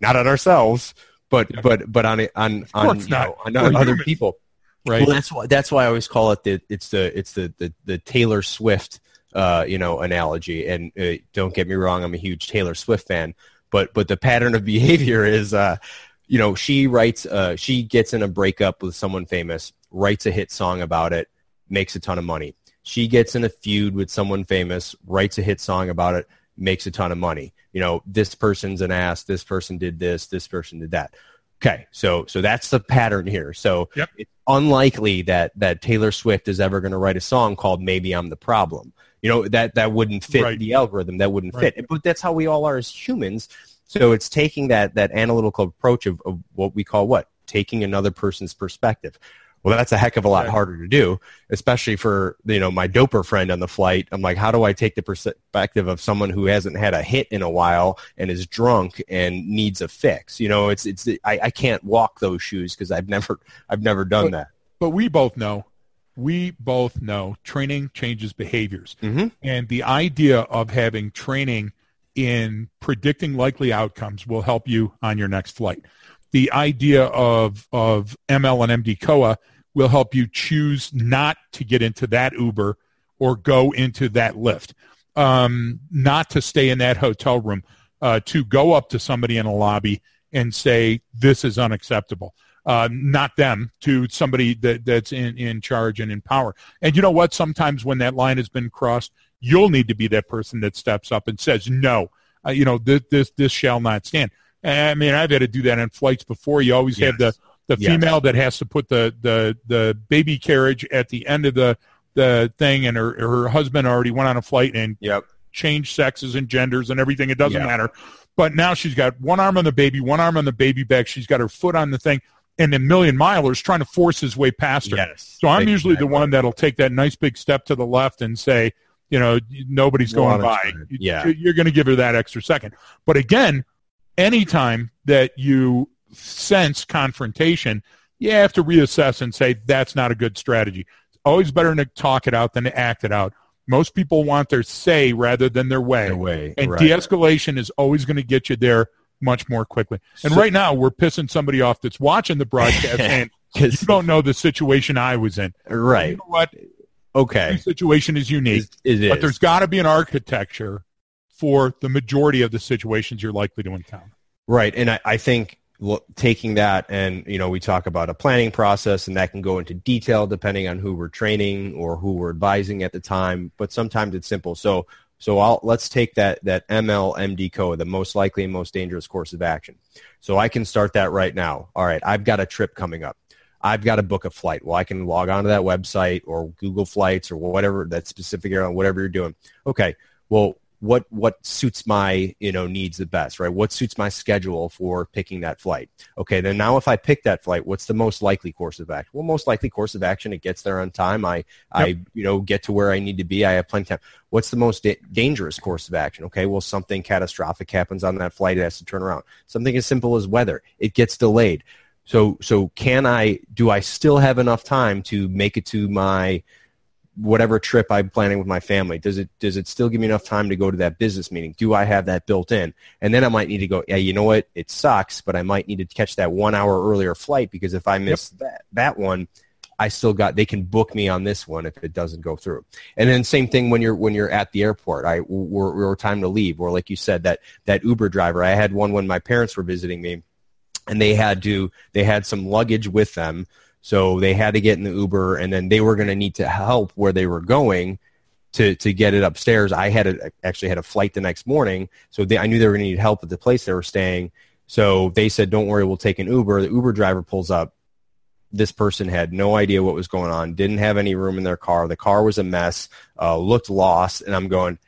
not at ourselves but Yeah. but but on on on, you know, on other humans. people Right. well, that's why that's why I always call it the it's the it's the the, the Taylor Swift uh, you know, analogy. And uh, don't get me wrong, I'm a huge Taylor Swift fan, but but the pattern of behavior is, uh, you know, she writes, uh, she gets in a breakup with someone famous, writes a hit song about it, makes a ton of money. She gets in a feud with someone famous, writes a hit song about it, makes a ton of money. You know, this person's an ass, this person did this, this person did that. Okay, so so that's the pattern here. So Yep. it's unlikely that that Taylor Swift is ever going to write a song called "Maybe I'm the Problem." You know that that wouldn't fit Right. the algorithm. That wouldn't Right. fit. But that's how we all are as humans. So it's taking that that analytical approach of, of what we call what taking another person's perspective. Well, that's a heck of a lot Right. harder to do, especially for you know my doper friend on the flight. I'm like, how do I take the perspective of someone who hasn't had a hit in a while and is drunk and needs a fix? You know, it's it's I, I can't walk those shoes because I've never I've never done that. But we both know, we both know training changes behaviors. Mhm. And the idea of having training in predicting likely outcomes will help you on your next flight. The idea of, of ML and MD COA will help you choose not to get into that Uber or go into that Lyft, um, not to stay in that hotel room, uh, to go up to somebody in a lobby and say, this is unacceptable. Uh, not them, to somebody that, that's in, in charge and in power. And you know what? Sometimes when that line has been crossed, you'll need to be that person that steps up and says, no, uh, you know, this, this, this shall not stand. I mean, I've had to do that on flights before. You always have the, the Yes. female that has to put the, the, the baby carriage at the end of the, the thing and her, her husband already went on a flight and Yep. changed sexes and genders and everything. It doesn't Yeah. matter. But now she's got one arm on the baby, one arm on the baby back. She's got her foot on the thing. And a million milers trying to force his way past her. Yes. So I'm usually the one that'll take that nice big step to the left and say, you know, nobody's going by. Yeah. You're going to give her that extra second. But again, anytime that you sense confrontation, you have to reassess and say, that's not a good strategy. It's always better to talk it out than to act it out. Most people want their say rather than their way. Their way, And right. de-escalation is always going to get you there much more quickly. And So- right now, we're pissing somebody off that's watching the broadcast and you don't know the situation I was in. You right. know what? Okay. Situation is unique, It is. but there's got to be an architecture for the majority of the situations you're likely to encounter. Right, and I, I think taking that and you know we talk about a planning process, and that can go into detail depending on who we're training or who we're advising at the time. But sometimes it's simple. So so I'll, let's take that that ML MD code, the most likely and most dangerous course of action. So I can start that right now. All right, I've got a trip coming up. I've got to book a flight. Well, I can log onto that website or Google Flights or whatever that specific airline, whatever you're doing. Okay, well, what what suits my you know needs the best, right? What suits my schedule for picking that flight? Okay, then now if I pick that flight, what's the most likely course of action? Well, most likely course of action, it gets there on time. I I you know get to where I need to be. I have plenty of time. What's the most da- dangerous course of action? Okay, well something catastrophic happens on that flight. It has to turn around. Something as simple as weather. It gets delayed. So so can I do I still have enough time to make it to my whatever trip I'm planning with my family? Does it does it still give me enough time to go to that business meeting? Do I have that built in? And then I might need to go, yeah, you know what? It sucks, but I might need to catch that one hour earlier flight because if I miss that that one, I still got they can book me on this one if it doesn't go through. And then same thing when you're when you're at the airport. I we're, we're time to leave, or like you said that that Uber driver. I had one when my parents were visiting me, and they had to they had some luggage with them, so they had to get in the Uber, and then they were going to need to help where they were going to to get it upstairs. I had a, actually had a flight the next morning, so they, I knew they were going to need help at the place they were staying. So they said, "Don't worry, we'll take an Uber." The Uber driver pulls up this person had no idea what was going on, didn't have any room in their car. The car was a mess, uh, looked lost, and I'm going,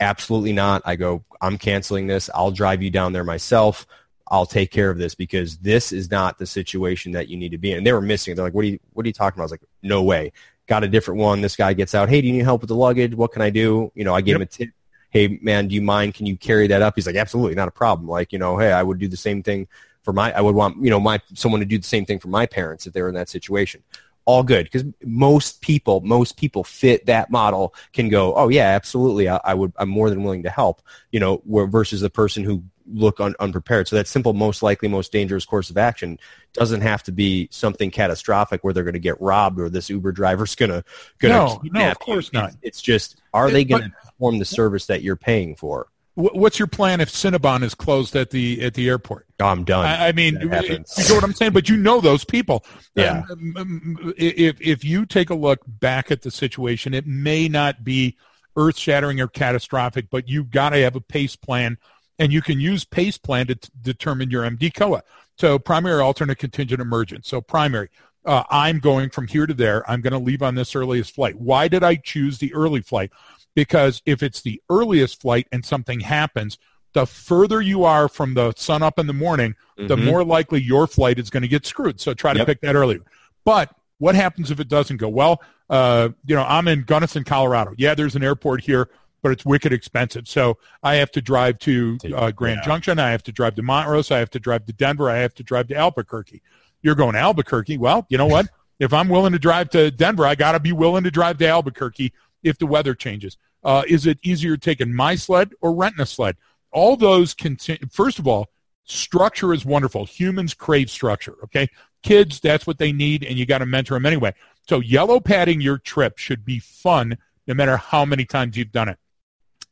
absolutely not. I go, I'm canceling this. I'll drive you down there myself. I'll take care of this because this is not the situation that you need to be in. And they were missing. it. They're like, what are you, what are you talking about? I was like, no way. Got a different one. This guy gets out. Hey, do you need help with the luggage? What can I do? You know, I gave Yep. him a tip. Hey, man, do you mind? Can you carry that up? He's like, absolutely, not a problem. Like, you know, hey, I would do the same thing for my, I would want, you know, my, someone to do the same thing for my parents if they were in that situation. All good. Because most people, most people fit that model can go, oh yeah, absolutely. I, I would, I'm more than willing to help, you know, where versus the person who look un- unprepared. So that simple, most likely, most dangerous course of action doesn't have to be something catastrophic where they're going to get robbed or this Uber driver's going to no, no, of course you. not. It's, it's just are they going to perform the service that you're paying for? What's your plan if Cinnabon is closed at the at the airport? Oh, I'm done. I, I mean, you know what I'm saying. But you know those people. Yeah. Um, if if you take a look back at the situation, it may not be earth shattering or catastrophic, but you've got to have a pace plan, and you can use pace plan to t- determine your MDCOA. So primary, alternate, contingent, emergent. So primary. Uh, I'm going from here to there. I'm going to leave on this earliest flight. Why did I choose the early flight? because if it's the earliest flight and something happens, the further you are from the sun up in the morning, mm-hmm. the more likely your flight is going to get screwed. So try to yep. pick that earlier. But what happens if it doesn't go well? Uh, you know, I'm in Gunnison, Colorado. Yeah, there's an airport here, but it's wicked expensive. So I have to drive to uh, Grand yeah. Junction. I have to drive to Montrose. I have to drive to Denver. I have to drive to Albuquerque. You're going to Albuquerque. Well, you know what? if I'm willing to drive to Denver, I got to be willing to drive to Albuquerque if the weather changes. Uh, is it easier taking my sled or renting a sled? All those continue. First of all, structure is wonderful. Humans crave structure. Okay, kids, that's what they need, and you got to mentor them anyway. So yellow padding your trip should be fun, no matter how many times you've done it.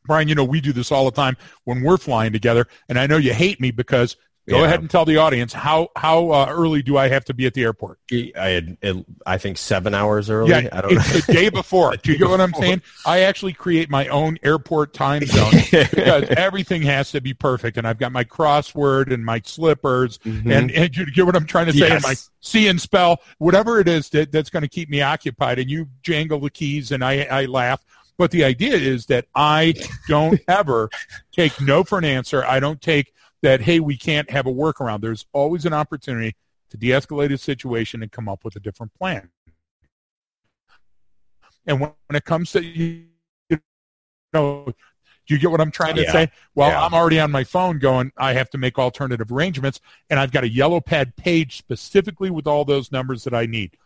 Brian, you know we do this all the time when we're flying together, and I know you hate me because Go yeah. ahead and tell the audience how how uh, early do I have to be at the airport? I had I think seven hours early. Yeah, I don't it's the day before. do you get what I'm saying? I actually create my own airport time zone because everything has to be perfect, and I've got my crossword and my slippers, mm-hmm. and and you get what I'm trying to say? Yes. And my see and spell, whatever it is that, that's going to keep me occupied, and you jangle the keys, and I I laugh. But the idea is that I don't ever take no for an answer. I don't take that, hey, we can't have a workaround. There's always an opportunity to de-escalate a situation and come up with a different plan. And when, when it comes to, you know, do you get what I'm trying to yeah. say? Well, yeah. I'm already on my phone going, I have to make alternative arrangements, and I've got a yellow pad page specifically with all those numbers that I need.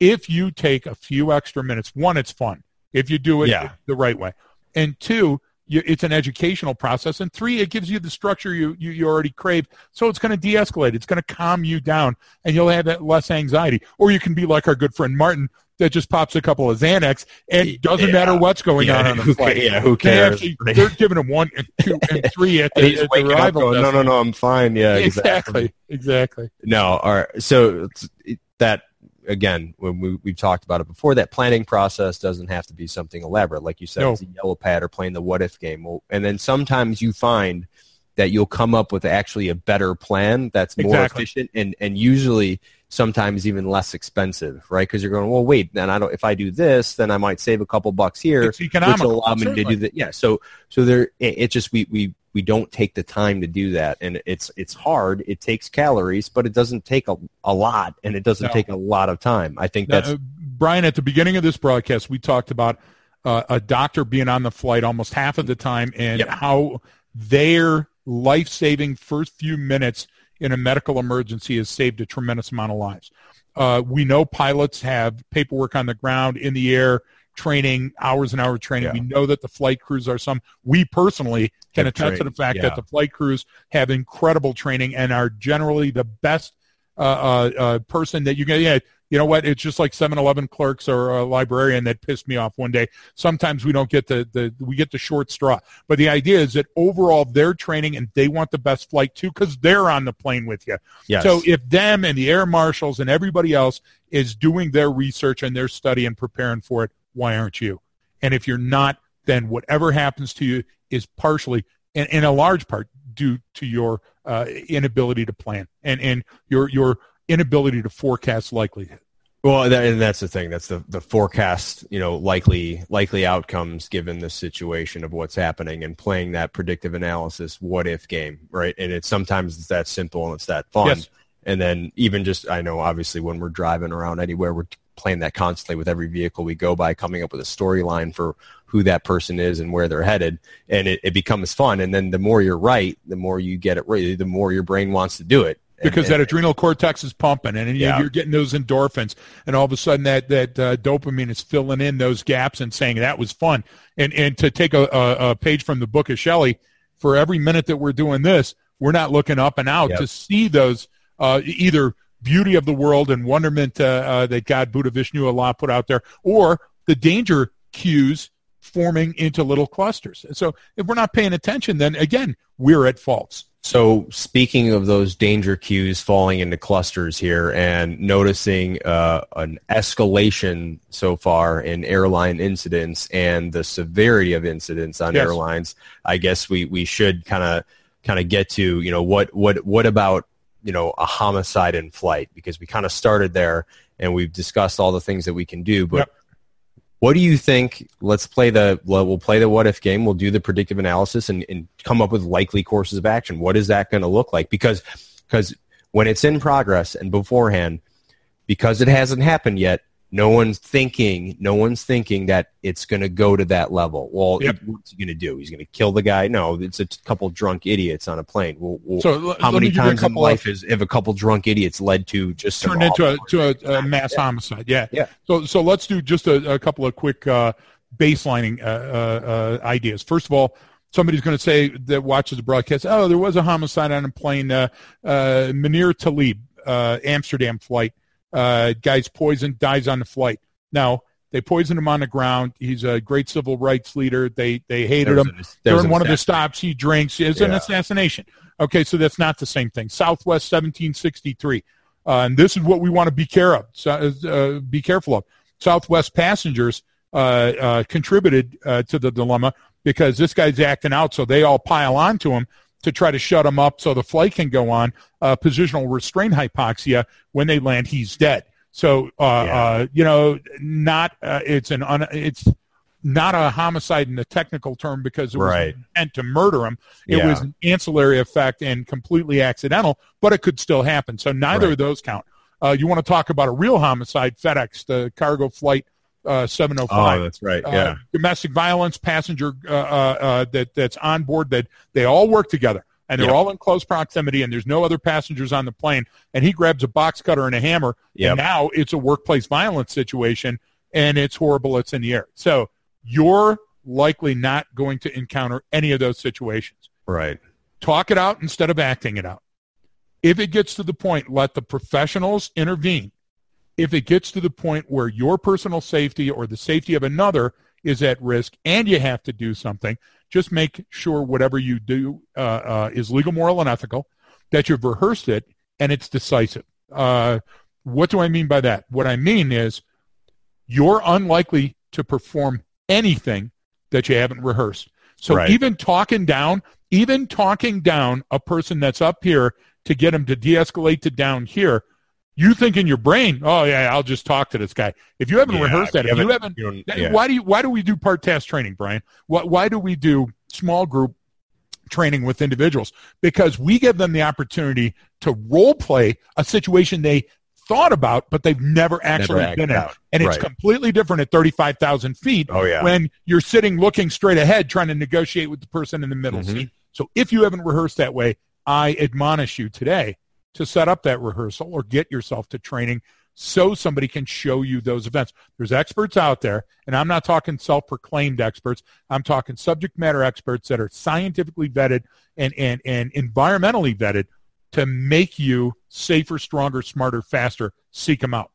If you take a few extra minutes, one, it's fun if you do it yeah. the right way. And two, you, it's an educational process. And three, it gives you the structure you, you, you already crave. So it's going to de-escalate. It's going to calm you down and you'll have that less anxiety. Or you can be like our good friend Martin that just pops a couple of Xanax and doesn't yeah. matter what's going yeah. on on the flight. Yeah, who cares? They actually, they're giving him one and two and three at the, at the arrival. Going, no, no, no, I'm fine. Yeah, exactly. Exactly. exactly. No, all right. So that again, when we, we've talked about it before, that planning process doesn't have to be something elaborate. Like you said, no. it's a yellow pad or playing the what if game. And then sometimes you find that you'll come up with actually a better plan that's more exactly. efficient and, and usually sometimes even less expensive, right? Because you're going, well, wait, then I don't. If I do this, then I might save a couple bucks here, which will allow me certainly. to do that. Yeah. So so there, it, it just we we we don't take the time to do that and it's it's hard it takes calories but it doesn't take a, a lot and it doesn't no. take a lot of time i think that's uh, brian at the beginning of this broadcast we talked about uh, a doctor being on the flight almost half of the time and yep. how their life-saving first few minutes in a medical emergency has saved a tremendous amount of lives uh, we know pilots have paperwork on the ground in the air training, hours and hours of training. Yeah. We know that the flight crews are some. We personally can attest to the fact yeah. that the flight crews have incredible training and are generally the best uh, uh, uh, person that you can. Yeah, you know what? It's just like 7-Eleven clerks or a librarian that pissed me off one day. Sometimes we don't get the, the we get the short straw. But the idea is that overall they're training and they want the best flight too because they're on the plane with you. Yes. So if them and the air marshals and everybody else is doing their research and their study and preparing for it, why aren't you? And if you're not, then whatever happens to you is partially, and in a large part, due to your uh, inability to plan and, and your your inability to forecast likelihood. Well, that, and that's the thing. That's the, the forecast, you know, likely likely outcomes given the situation of what's happening and playing that predictive analysis what if game, right? And it's sometimes it's that simple and it's that fun. Yes. And then even just I know obviously when we're driving around anywhere, we're playing that constantly with every vehicle we go by, coming up with a storyline for who that person is and where they're headed, and it, it becomes fun. And then the more you're right, the more you get it right, the more your brain wants to do it. Because and, that adrenal cortex is pumping, and, yeah. you're getting those endorphins, and all of a sudden that that uh, dopamine is filling in those gaps and saying that was fun. And and to take a, a, a page from the book of Shelley, for every minute that we're doing this, we're not looking up and out Yep. to see those uh, either beauty of the world and wonderment uh, uh, that God, Buddha, Vishnu, Allah put out there, or the danger cues forming into little clusters. So if we're not paying attention, then again, we're at faults. So speaking of those danger cues falling into clusters here and noticing uh, an escalation so far in airline incidents and the severity of incidents on Yes. airlines, I guess we, we should kind of kind of get to you know what what what about you know a homicide in flight because we kind of started there and we've discussed all the things that we can do, but. Yep. What do you think? Let's play the well, we'll play the what if game. We'll do the predictive analysis and, and come up with likely courses of action. What is that going to look like? Because because when it's in progress and beforehand, because it hasn't happened yet, no one's thinking. No one's thinking that it's going to go to that level. Well, Yep. what's he going to do? He's going to kill the guy? No, it's a couple drunk idiots on a plane. Well, well, So how many me give you a times in life is have a couple drunk idiots led to just turned into a, to a, a mass homicide. Yeah. Yeah. So so let's do just a, a couple of quick uh, baselining uh, uh, uh, ideas. First of all, somebody's going to say that watches the broadcast. Oh, there was a homicide on a plane. Uh, uh, Munir Thalib, uh, Amsterdam flight. Uh, guy's poisoned, dies on the flight. Now they poisoned him on the ground. He's a great civil rights leader. They they hated him an- during one of the stops he drinks is an assassination. Okay, so that's not the same thing. Southwest 1763, uh, and this is what we want to be care of. So, uh, be careful of. Southwest passengers uh, uh, contributed uh, to the dilemma because this guy's acting out, so they all pile onto him to try to shut him up so the flight can go on. Uh, positional restraint hypoxia. When they land, he's dead. So uh, Yeah. uh, you know, not uh, it's an un, it's not a homicide in the technical term because it was Right. intent to murder him. It Yeah. was an ancillary effect and completely accidental, but it could still happen. So neither Right. of those count. Uh, you want to talk about a real homicide? FedEx, the cargo flight uh, 705 Oh, that's right. uh, Yeah. domestic violence passenger uh, uh, uh, that that's on board that they all work together and they're Yep. all in close proximity and there's no other passengers on the plane and he grabs a box cutter and a hammer Yep. and now it's a workplace violence situation and it's horrible it's in the air so you're likely not going to encounter any of those situations Right. talk it out instead of acting it out. If it gets to the point, let the professionals intervene. If it gets to the point where your personal safety or the safety of another is at risk and you have to do something, just make sure whatever you do uh, uh, is legal, moral, and ethical, that you've rehearsed it and it's decisive. Uh, what do I mean by that? What I mean is you're unlikely to perform anything that you haven't rehearsed. So Right. even talking down, even talking down a person that's up here to get him to de-escalate to down here, you think in your brain, oh yeah, I'll just talk to this guy. If you haven't Yeah, rehearsed that, if you haven't- you yeah. why do you, why do we do part task training, Brian? Why, why do we do small group training with individuals? Because we give them the opportunity to role play a situation they thought about, but they've never actually acted been in. out. And it's Right. completely different at 35,000 feet Oh, yeah. when you're sitting looking straight ahead trying to negotiate with the person in the middle Mhm. seat. So if you haven't rehearsed that way, I admonish you today to set up that rehearsal or get yourself to training so somebody can show you those events. There's experts out there, and I'm not talking self-proclaimed experts. I'm talking subject matter experts that are scientifically vetted and, and, and environmentally vetted to make you safer, stronger, smarter, faster. Seek them out.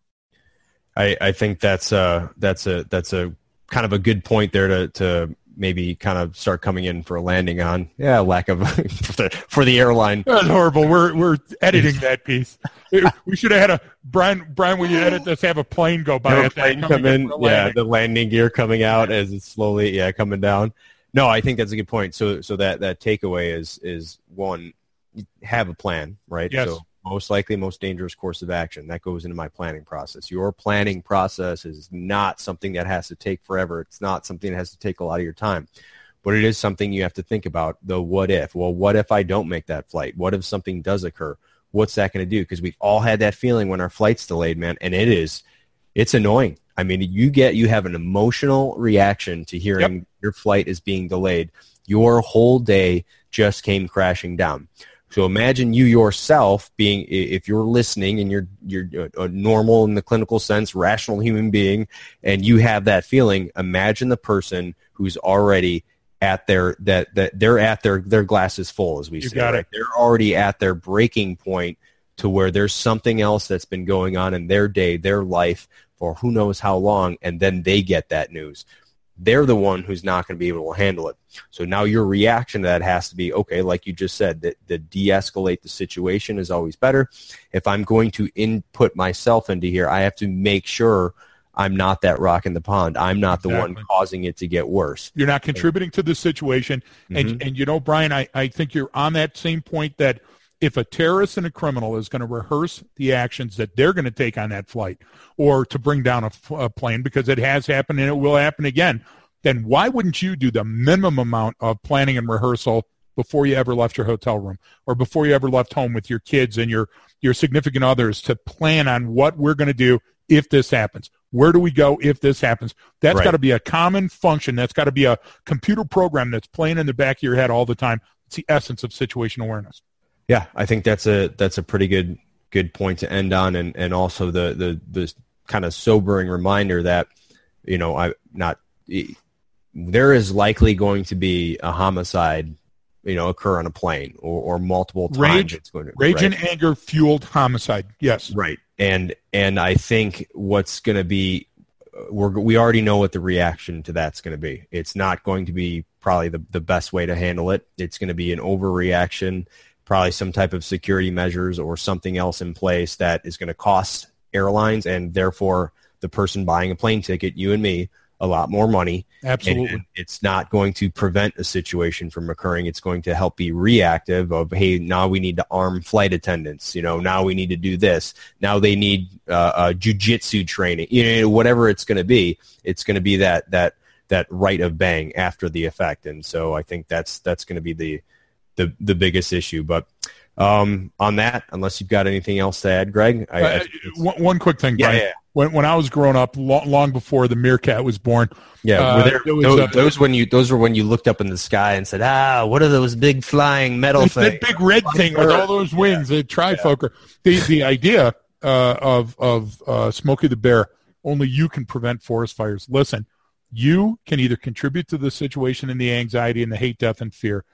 I, I think that's a that's a that's a kind of a good point there to to maybe kind of start coming in for a landing on. Yeah, lack of for the, for the airline. That's horrible. We're we're editing that piece. We should have had a Brian. Brian, when you edit this, have a plane go by. Have a at plane coming come in, for a yeah, the landing gear coming out as it's slowly, yeah, coming down. No, I think that's a good point. So, so that that takeaway is is one, have a plan, right? Yes. So most likely, most dangerous course of action that goes into my planning process. Your planning process is not something that has to take forever. It's not something that has to take a lot of your time, but it is something you have to think about. The what if? Well, what if I don't make that flight? What if something does occur? What's that going to do? Because we've all had that feeling when our flight's delayed, man, and it is it's annoying. I mean, you get you have an emotional reaction to hearing your flight is being delayed. Your whole day just came crashing down. So imagine you yourself being, if you're listening and you're you're a normal in the clinical sense, rational human being, and you have that feeling. Imagine the person who's already at their that that they're at their their glasses full as we You say right? they're already at their breaking point to where there's something else that's been going on in their day their life for who knows how long and then they get that news they're the one who's not going to be able to handle it. So now your reaction to that has to be okay like you just said that the de-escalate the situation is always better. If i'm going to input myself into here i have to make sure i'm not that rock in the pond. I'm not the one causing it to get worse. You're not contributing to the situation. And, Mhm. and you know, Brian, I, I think you're on that same point that if a terrorist and a criminal is going to rehearse the actions that they're going to take on that flight or to bring down a plane because it has happened and it will happen again, then why wouldn't you do the minimum amount of planning and rehearsal before you ever left your hotel room or before you ever left home with your kids and your, your significant others to plan on what we're going to do if this happens? Where do we go if this happens? That's Right. got to be a common function. That's got to be a computer program that's playing in the back of your head all the time. It's the essence of situation awareness. Yeah, I think that's a that's a pretty good good point to end on, and and also the the the kind of sobering reminder that you know I not there is likely going to be a homicide you know occur on a plane or, or multiple times. Rage- it's going to, Rage right? and anger fueled homicide. Yes. Right. And and I think what's going to be we're we already know what the reaction to that's going to be. It's not going to be probably the the best way to handle it. It's going to be an overreaction, probably some type of security measures or something else in place that is going to cost airlines and therefore the person buying a plane ticket, you and me, a lot more money Absolutely. and it's not going to prevent a situation from occurring. It's going to help be reactive of, hey, now we need to arm flight attendants. You know, now we need to do this. Now they need uh, uh, jujitsu training. You know, whatever it's going to be, it's going to be that that that right of bang after the effect. And so I think that's that's going to be the the the biggest issue. But um, on that, unless you've got anything else to add, Greg, I, I Uh, think it's- one, one quick thing, yeah, Brian. yeah, When, when I was growing up, lo- long before the meerkat was born, Yeah, Uh, there, there was, those, uh, those when you those were when you looked up in the sky and said, "Ah, what are those big flying metal things?" that big red thing with all those wings, the trifocal. The the idea uh, of of uh, Smokey the Bear, only you can prevent forest fires. Listen, you can either contribute to the situation and the anxiety and the hate, death, and fear,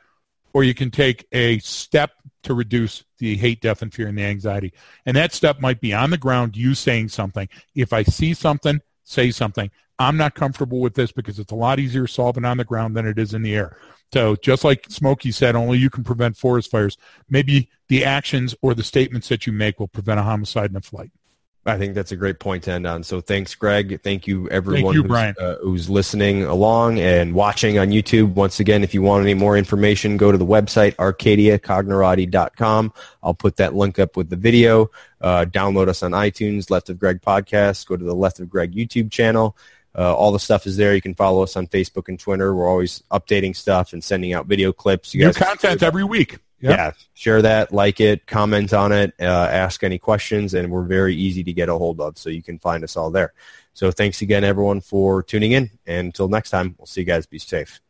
or you can take a step to reduce the hate, death, and fear and the anxiety. And that step might be on the ground, you saying something. If I see something, say something. I'm not comfortable with this because it's a lot easier solving on the ground than it is in the air. So just like Smokey said, only you can prevent forest fires. Maybe the actions or the statements that you make will prevent a homicide in a flight. I think that's a great point to end on. So thanks, Greg. Thank you, everyone you, who's. Uh, who's listening along and watching on YouTube. Once again, if you want any more information, go to the website, arcadiacognerati.com. I'll put that link up with the video. Uh, download us on iTunes, Left of Greg Podcast. Go to the Left of Greg YouTube channel. Uh, all the stuff is there. You can follow us on Facebook and Twitter. We're always updating stuff and sending out video clips. You New guys content every week. Yeah. share that, like it, comment on it, uh, ask any questions, and we're very easy to get a hold of, so you can find us all there. So thanks again, everyone, for tuning in, and until next time, we'll see you guys. Be safe.